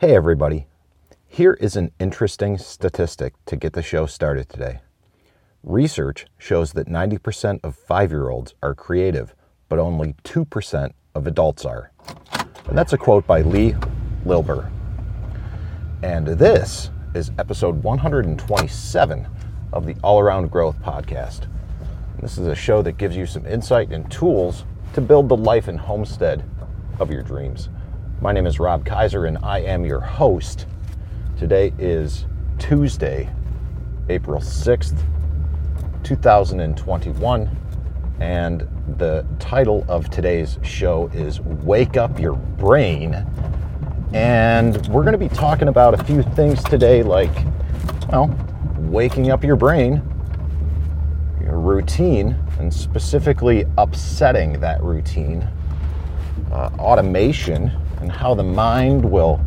Hey, everybody. Here is an interesting statistic to get the show started today. Research shows that 90% of five year olds are creative, but only 2% of adults are. And that's a quote by Lee Lilber. And this is episode 127 of the All Around Growth podcast. This is a show that gives you some insight and tools to build the life and homestead of your dreams. My name is Rob Kaiser, and I am your host. Today is Tuesday, April 6th, 2021, and the title of today's show is Wake Up Your Brain. And we're going to be talking about a few things today, like, well, waking up your brain, your routine, and specifically upsetting that routine, uh, automation, and how the mind will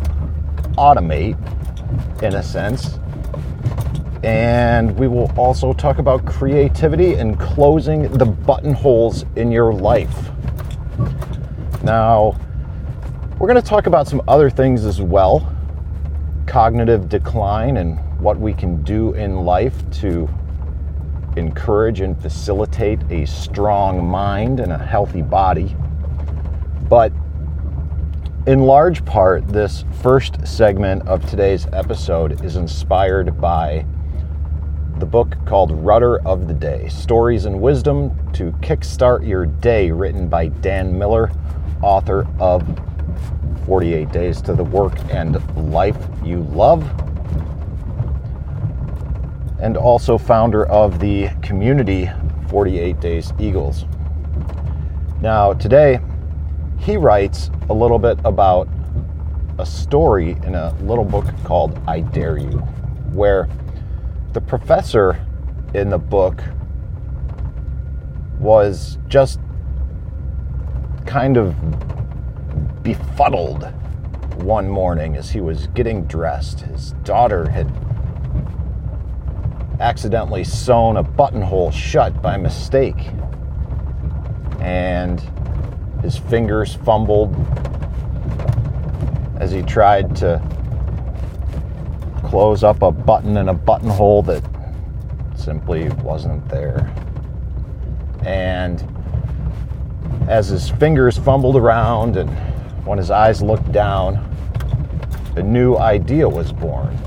automate in a sense. And we will also talk about creativity and closing the buttonholes in your life. Now, we're going to talk about some other things as well cognitive decline and what we can do in life to encourage and facilitate a strong mind and a healthy body. But in large part, this first segment of today's episode is inspired by the book called Rudder of the Day Stories and Wisdom to Kickstart Your Day, written by Dan Miller, author of 48 Days to the Work and Life You Love, and also founder of the community 48 Days Eagles. Now, today, he writes a little bit about a story in a little book called I Dare You, where the professor in the book was just kind of befuddled one morning as he was getting dressed. His daughter had accidentally sewn a buttonhole shut by mistake. And his fingers fumbled as he tried to close up a button in a buttonhole that simply wasn't there. And as his fingers fumbled around and when his eyes looked down, a new idea was born,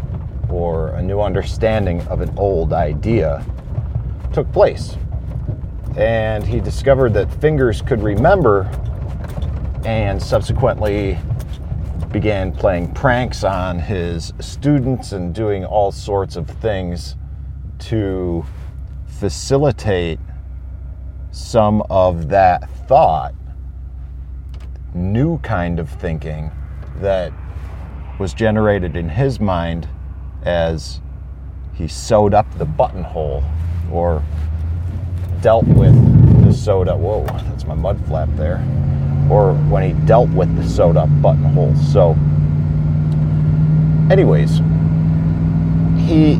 or a new understanding of an old idea took place. And he discovered that fingers could remember and subsequently began playing pranks on his students and doing all sorts of things to facilitate some of that thought, new kind of thinking that was generated in his mind as he sewed up the buttonhole or dealt with the soda. Whoa, that's my mud flap there or when he dealt with the soda buttonhole. So, anyways, he,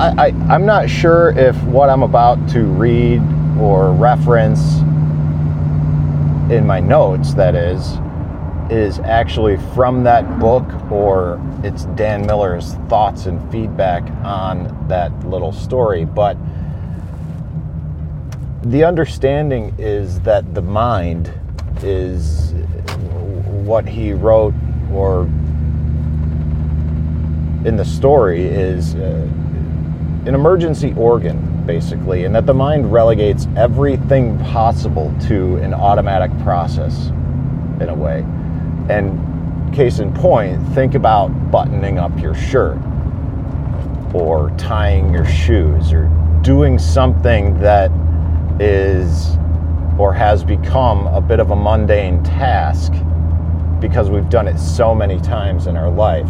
I, I, I'm not sure if what I'm about to read or reference in my notes, that is, is actually from that book or it's Dan Miller's thoughts and feedback on that little story. But the understanding is that the mind is what he wrote or in the story is uh, an emergency organ basically and that the mind relegates everything possible to an automatic process in a way. And case in point think about buttoning up your shirt or tying your shoes or doing something that is or has become a bit of a mundane task because we've done it so many times in our life.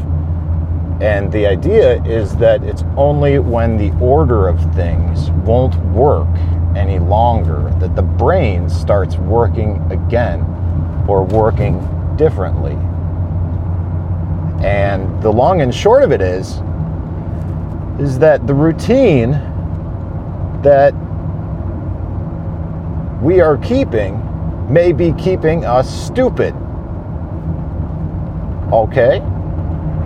And the idea is that it's only when the order of things won't work any longer that the brain starts working again or working differently. And the long and short of it is is that the routine that we are keeping may be keeping us stupid. Okay?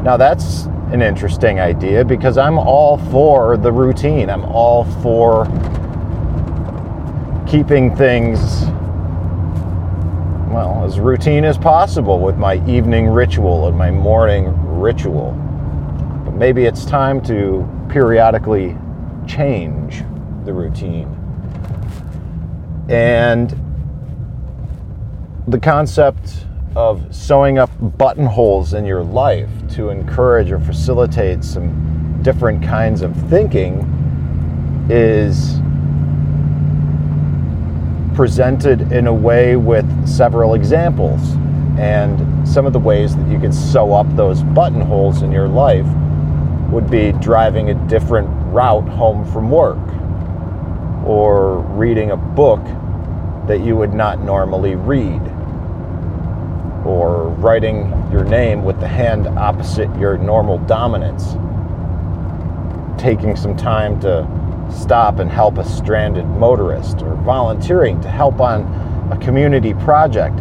Now, that's an interesting idea because I'm all for the routine. I'm all for keeping things, well, as routine as possible with my evening ritual and my morning ritual. But maybe it's time to periodically change the routine. And the concept of sewing up buttonholes in your life to encourage or facilitate some different kinds of thinking is presented in a way with several examples. And some of the ways that you can sew up those buttonholes in your life would be driving a different route home from work or reading a book that you would not normally read or writing your name with the hand opposite your normal dominance, taking some time to stop and help a stranded motorist, or volunteering to help on a community project.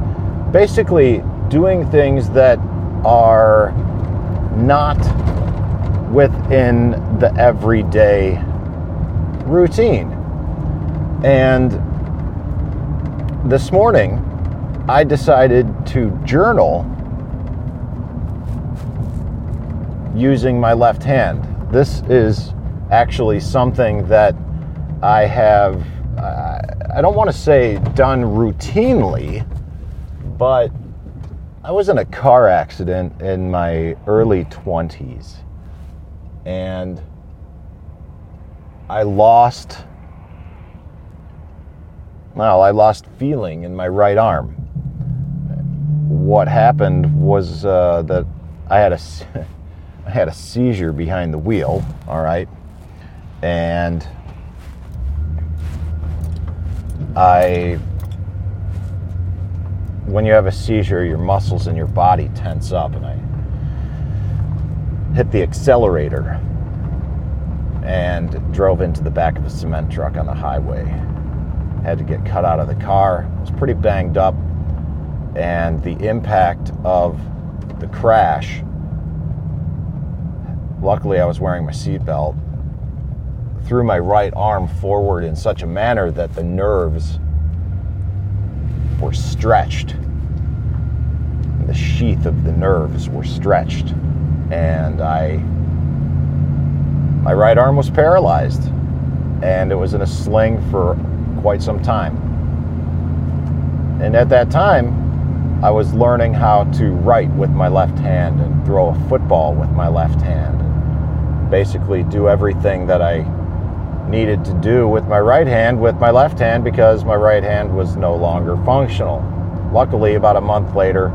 Basically, doing things that are not within the everyday routine. And this morning, I decided to journal using my left hand. This is actually something that I have, I don't want to say done routinely, but I was in a car accident in my early 20s and I lost, well, I lost feeling in my right arm what happened was uh, that I had a I had a seizure behind the wheel. All right, and I when you have a seizure, your muscles in your body tense up, and I hit the accelerator and drove into the back of a cement truck on the highway. Had to get cut out of the car. It was pretty banged up and the impact of the crash. Luckily, I was wearing my seatbelt. Threw my right arm forward in such a manner that the nerves were stretched. The sheath of the nerves were stretched, and I my right arm was paralyzed, and it was in a sling for quite some time. And at that time, I was learning how to write with my left hand and throw a football with my left hand. And basically, do everything that I needed to do with my right hand with my left hand because my right hand was no longer functional. Luckily, about a month later,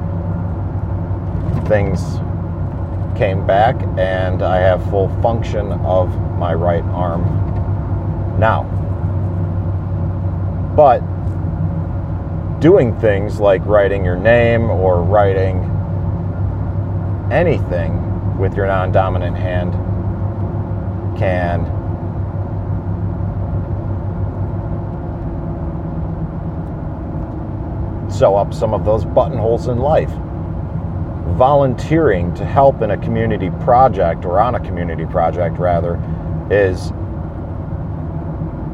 things came back and I have full function of my right arm now. But doing things like writing your name or writing anything with your non dominant hand can sew up some of those buttonholes in life. Volunteering to help in a community project or on a community project, rather, is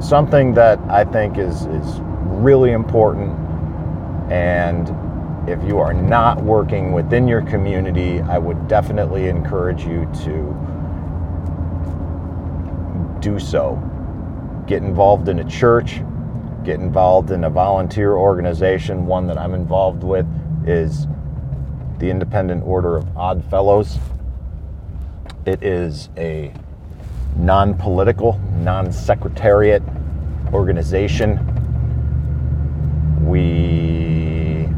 something that I think is, is really important and if you are not working within your community, I would definitely encourage you to do so. Get involved in a church, get involved in a volunteer organization. One that I'm involved with is the Independent Order of Odd Fellows. It is a non political, non secretariat organization. We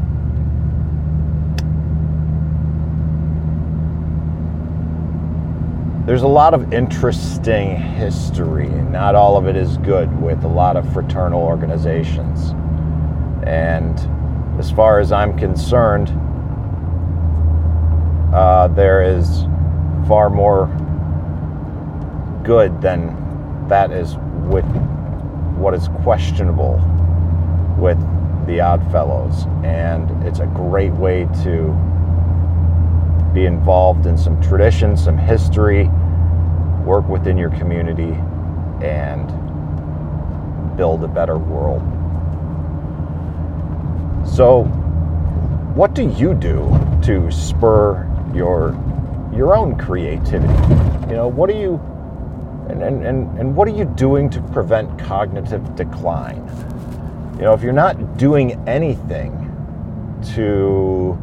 there's a lot of interesting history. Not all of it is good with a lot of fraternal organizations. And as far as I'm concerned, uh, there is far more good than that is with what is questionable with the Odd Fellows. And it's a great way to be involved in some tradition, some history, work within your community, and build a better world. So, what do you do to spur your your own creativity? You know, what are you and, and, and, and what are you doing to prevent cognitive decline? You know, if you're not doing anything to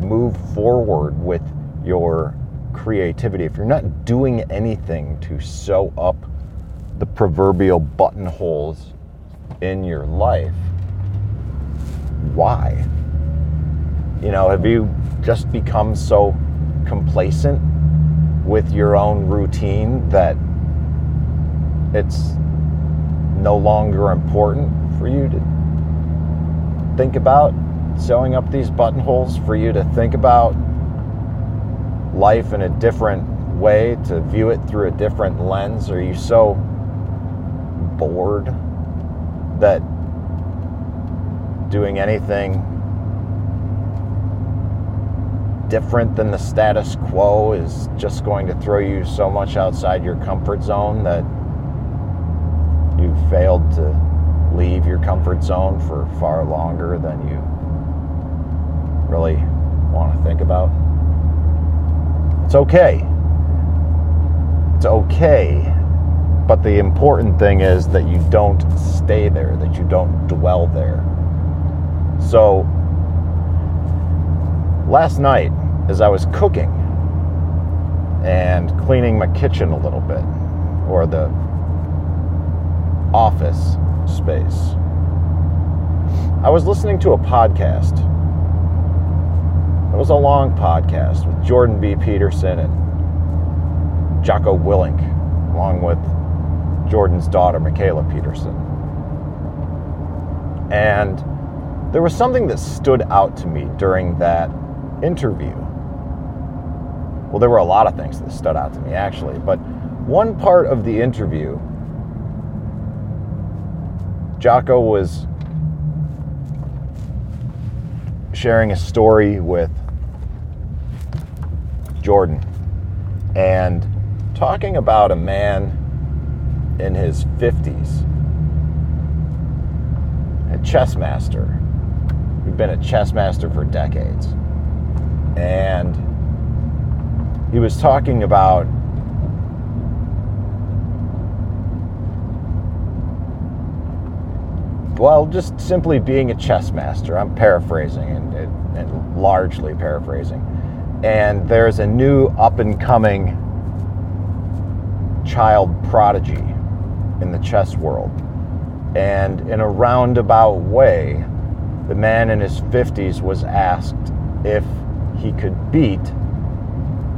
move forward with your creativity, if you're not doing anything to sew up the proverbial buttonholes in your life, why? You know, have you just become so complacent with your own routine that it's no longer important for you to think about sewing up these buttonholes, for you to think about life in a different way, to view it through a different lens? Are you so bored that doing anything different than the status quo is just going to throw you so much outside your comfort zone that failed to leave your comfort zone for far longer than you really want to think about. It's okay. It's okay. But the important thing is that you don't stay there, that you don't dwell there. So, last night, as I was cooking and cleaning my kitchen a little bit, or the office space, I was listening to a podcast. It was a long podcast with Jordan B. Peterson and Jocko Willink, along with Jordan's daughter, Mikhaila Peterson. And there was something that stood out to me during that interview. Well, there were a lot of things that stood out to me, actually, but one part of the interview Jocko was sharing a story with Jordan and talking about a man in his 50s, a chess master who'd been a chess master for decades. And he was talking about well, just simply being a chess master. I'm paraphrasing and, and, and largely paraphrasing. And there's a new up and coming child prodigy in the chess world. And in a roundabout way, the man in his 50s was asked if he could beat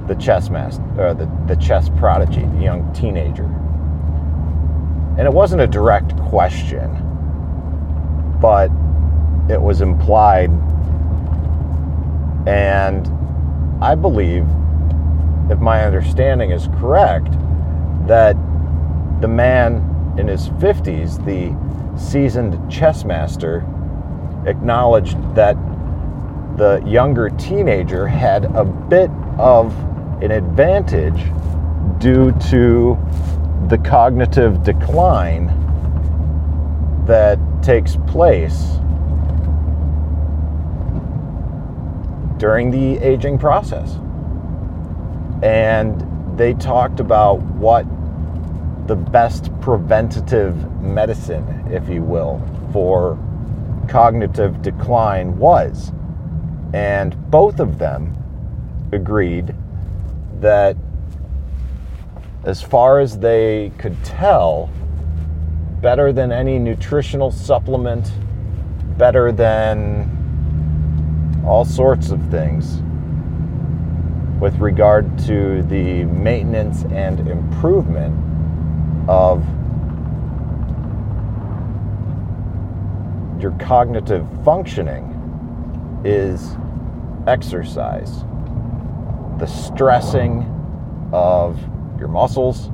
the chess master, or uh, the, the chess prodigy, the young teenager. And it wasn't a direct question but it was implied. And I believe, if my understanding is correct, that the man in his 50s, the seasoned chess master, acknowledged that the younger teenager had a bit of an advantage due to the cognitive decline that takes place during the aging process. And they talked about what the best preventative medicine, if you will, for cognitive decline was. And both of them agreed that, as far as they could tell, better than any nutritional supplement, better than all sorts of things with regard to the maintenance and improvement of your cognitive functioning is exercise. The stressing of your muscles,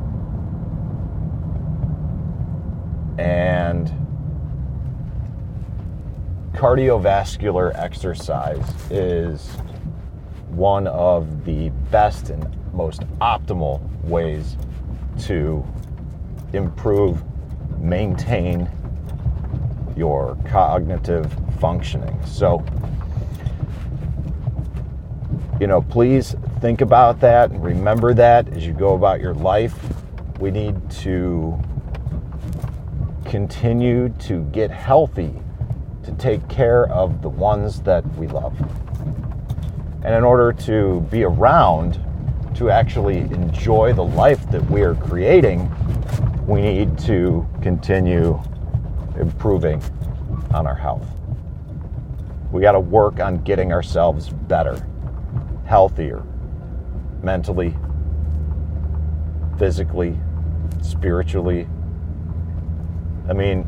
and cardiovascular exercise is one of the best and most optimal ways to improve, maintain your cognitive functioning. So, you know, please think about that and remember that as you go about your life. We need to continue to get healthy to take care of the ones that we love. And in order to be around to actually enjoy the life that we are creating, we need to continue improving on our health. We got to work on getting ourselves better, healthier, mentally, physically, spiritually. I mean,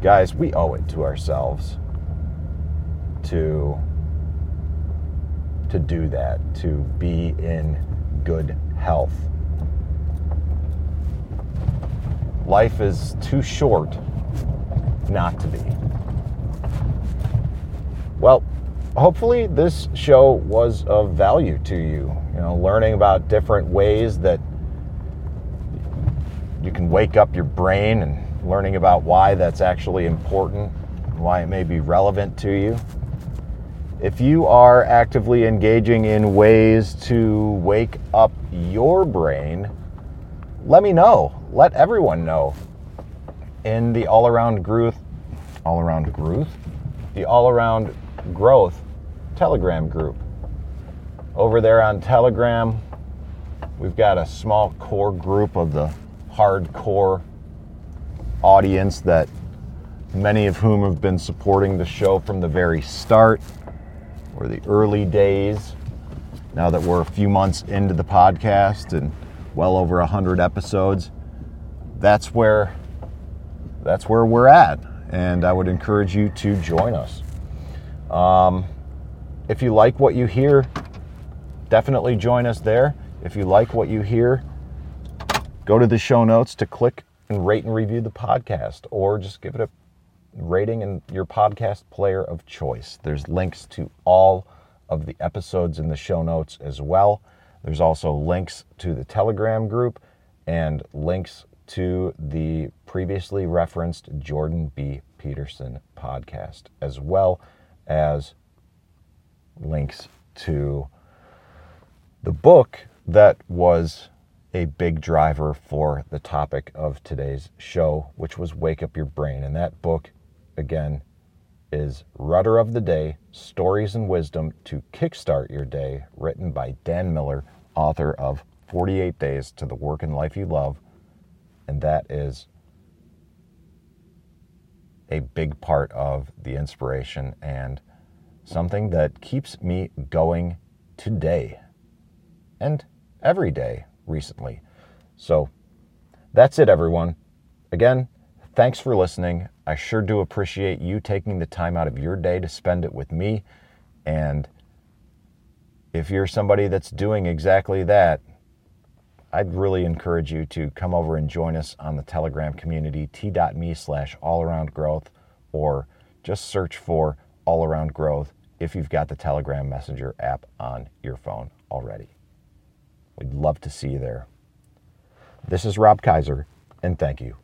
guys, we owe it to ourselves to to do that, to be in good health. Life is too short not to be. Well, hopefully this show was of value to you. You know, learning about different ways that you can wake up your brain and learning about why that's actually important, why it may be relevant to you. If you are actively engaging in ways to wake up your brain, let me know. Let everyone know. In the all around growth, all around growth, the all around growth Telegram group. Over there on Telegram, we've got a small core group of the hardcore audience that many of whom have been supporting the show from the very start or the early days. Now that we're a few months into the podcast and well over 100 episodes, that's where that's where we're at and I would encourage you to join us. Um, if you like what you hear, definitely join us there. If you like what you hear, go to the show notes to click and rate and review the podcast or just give it a rating in your podcast player of choice. There's links to all of the episodes in the show notes as well. There's also links to the Telegram group and links to the previously referenced Jordan B. Peterson podcast, as well as links to the book that was a big driver for the topic of today's show, which was Wake Up Your Brain. And that book, again, is Rudder of the Day Stories and Wisdom to Kickstart Your Day, written by Dan Miller, author of 48 Days to the Work and Life You Love. And that is a big part of the inspiration and something that keeps me going today and every day recently. So that's it, everyone. Again, thanks for listening. I sure do appreciate you taking the time out of your day to spend it with me. And if you're somebody that's doing exactly that, I'd really encourage you to come over and join us on the Telegram community, t.me slash all around growth, or just search for all around growth if you've got the Telegram Messenger app on your phone already. We'd love to see you there. This is Rob Kaiser, and thank you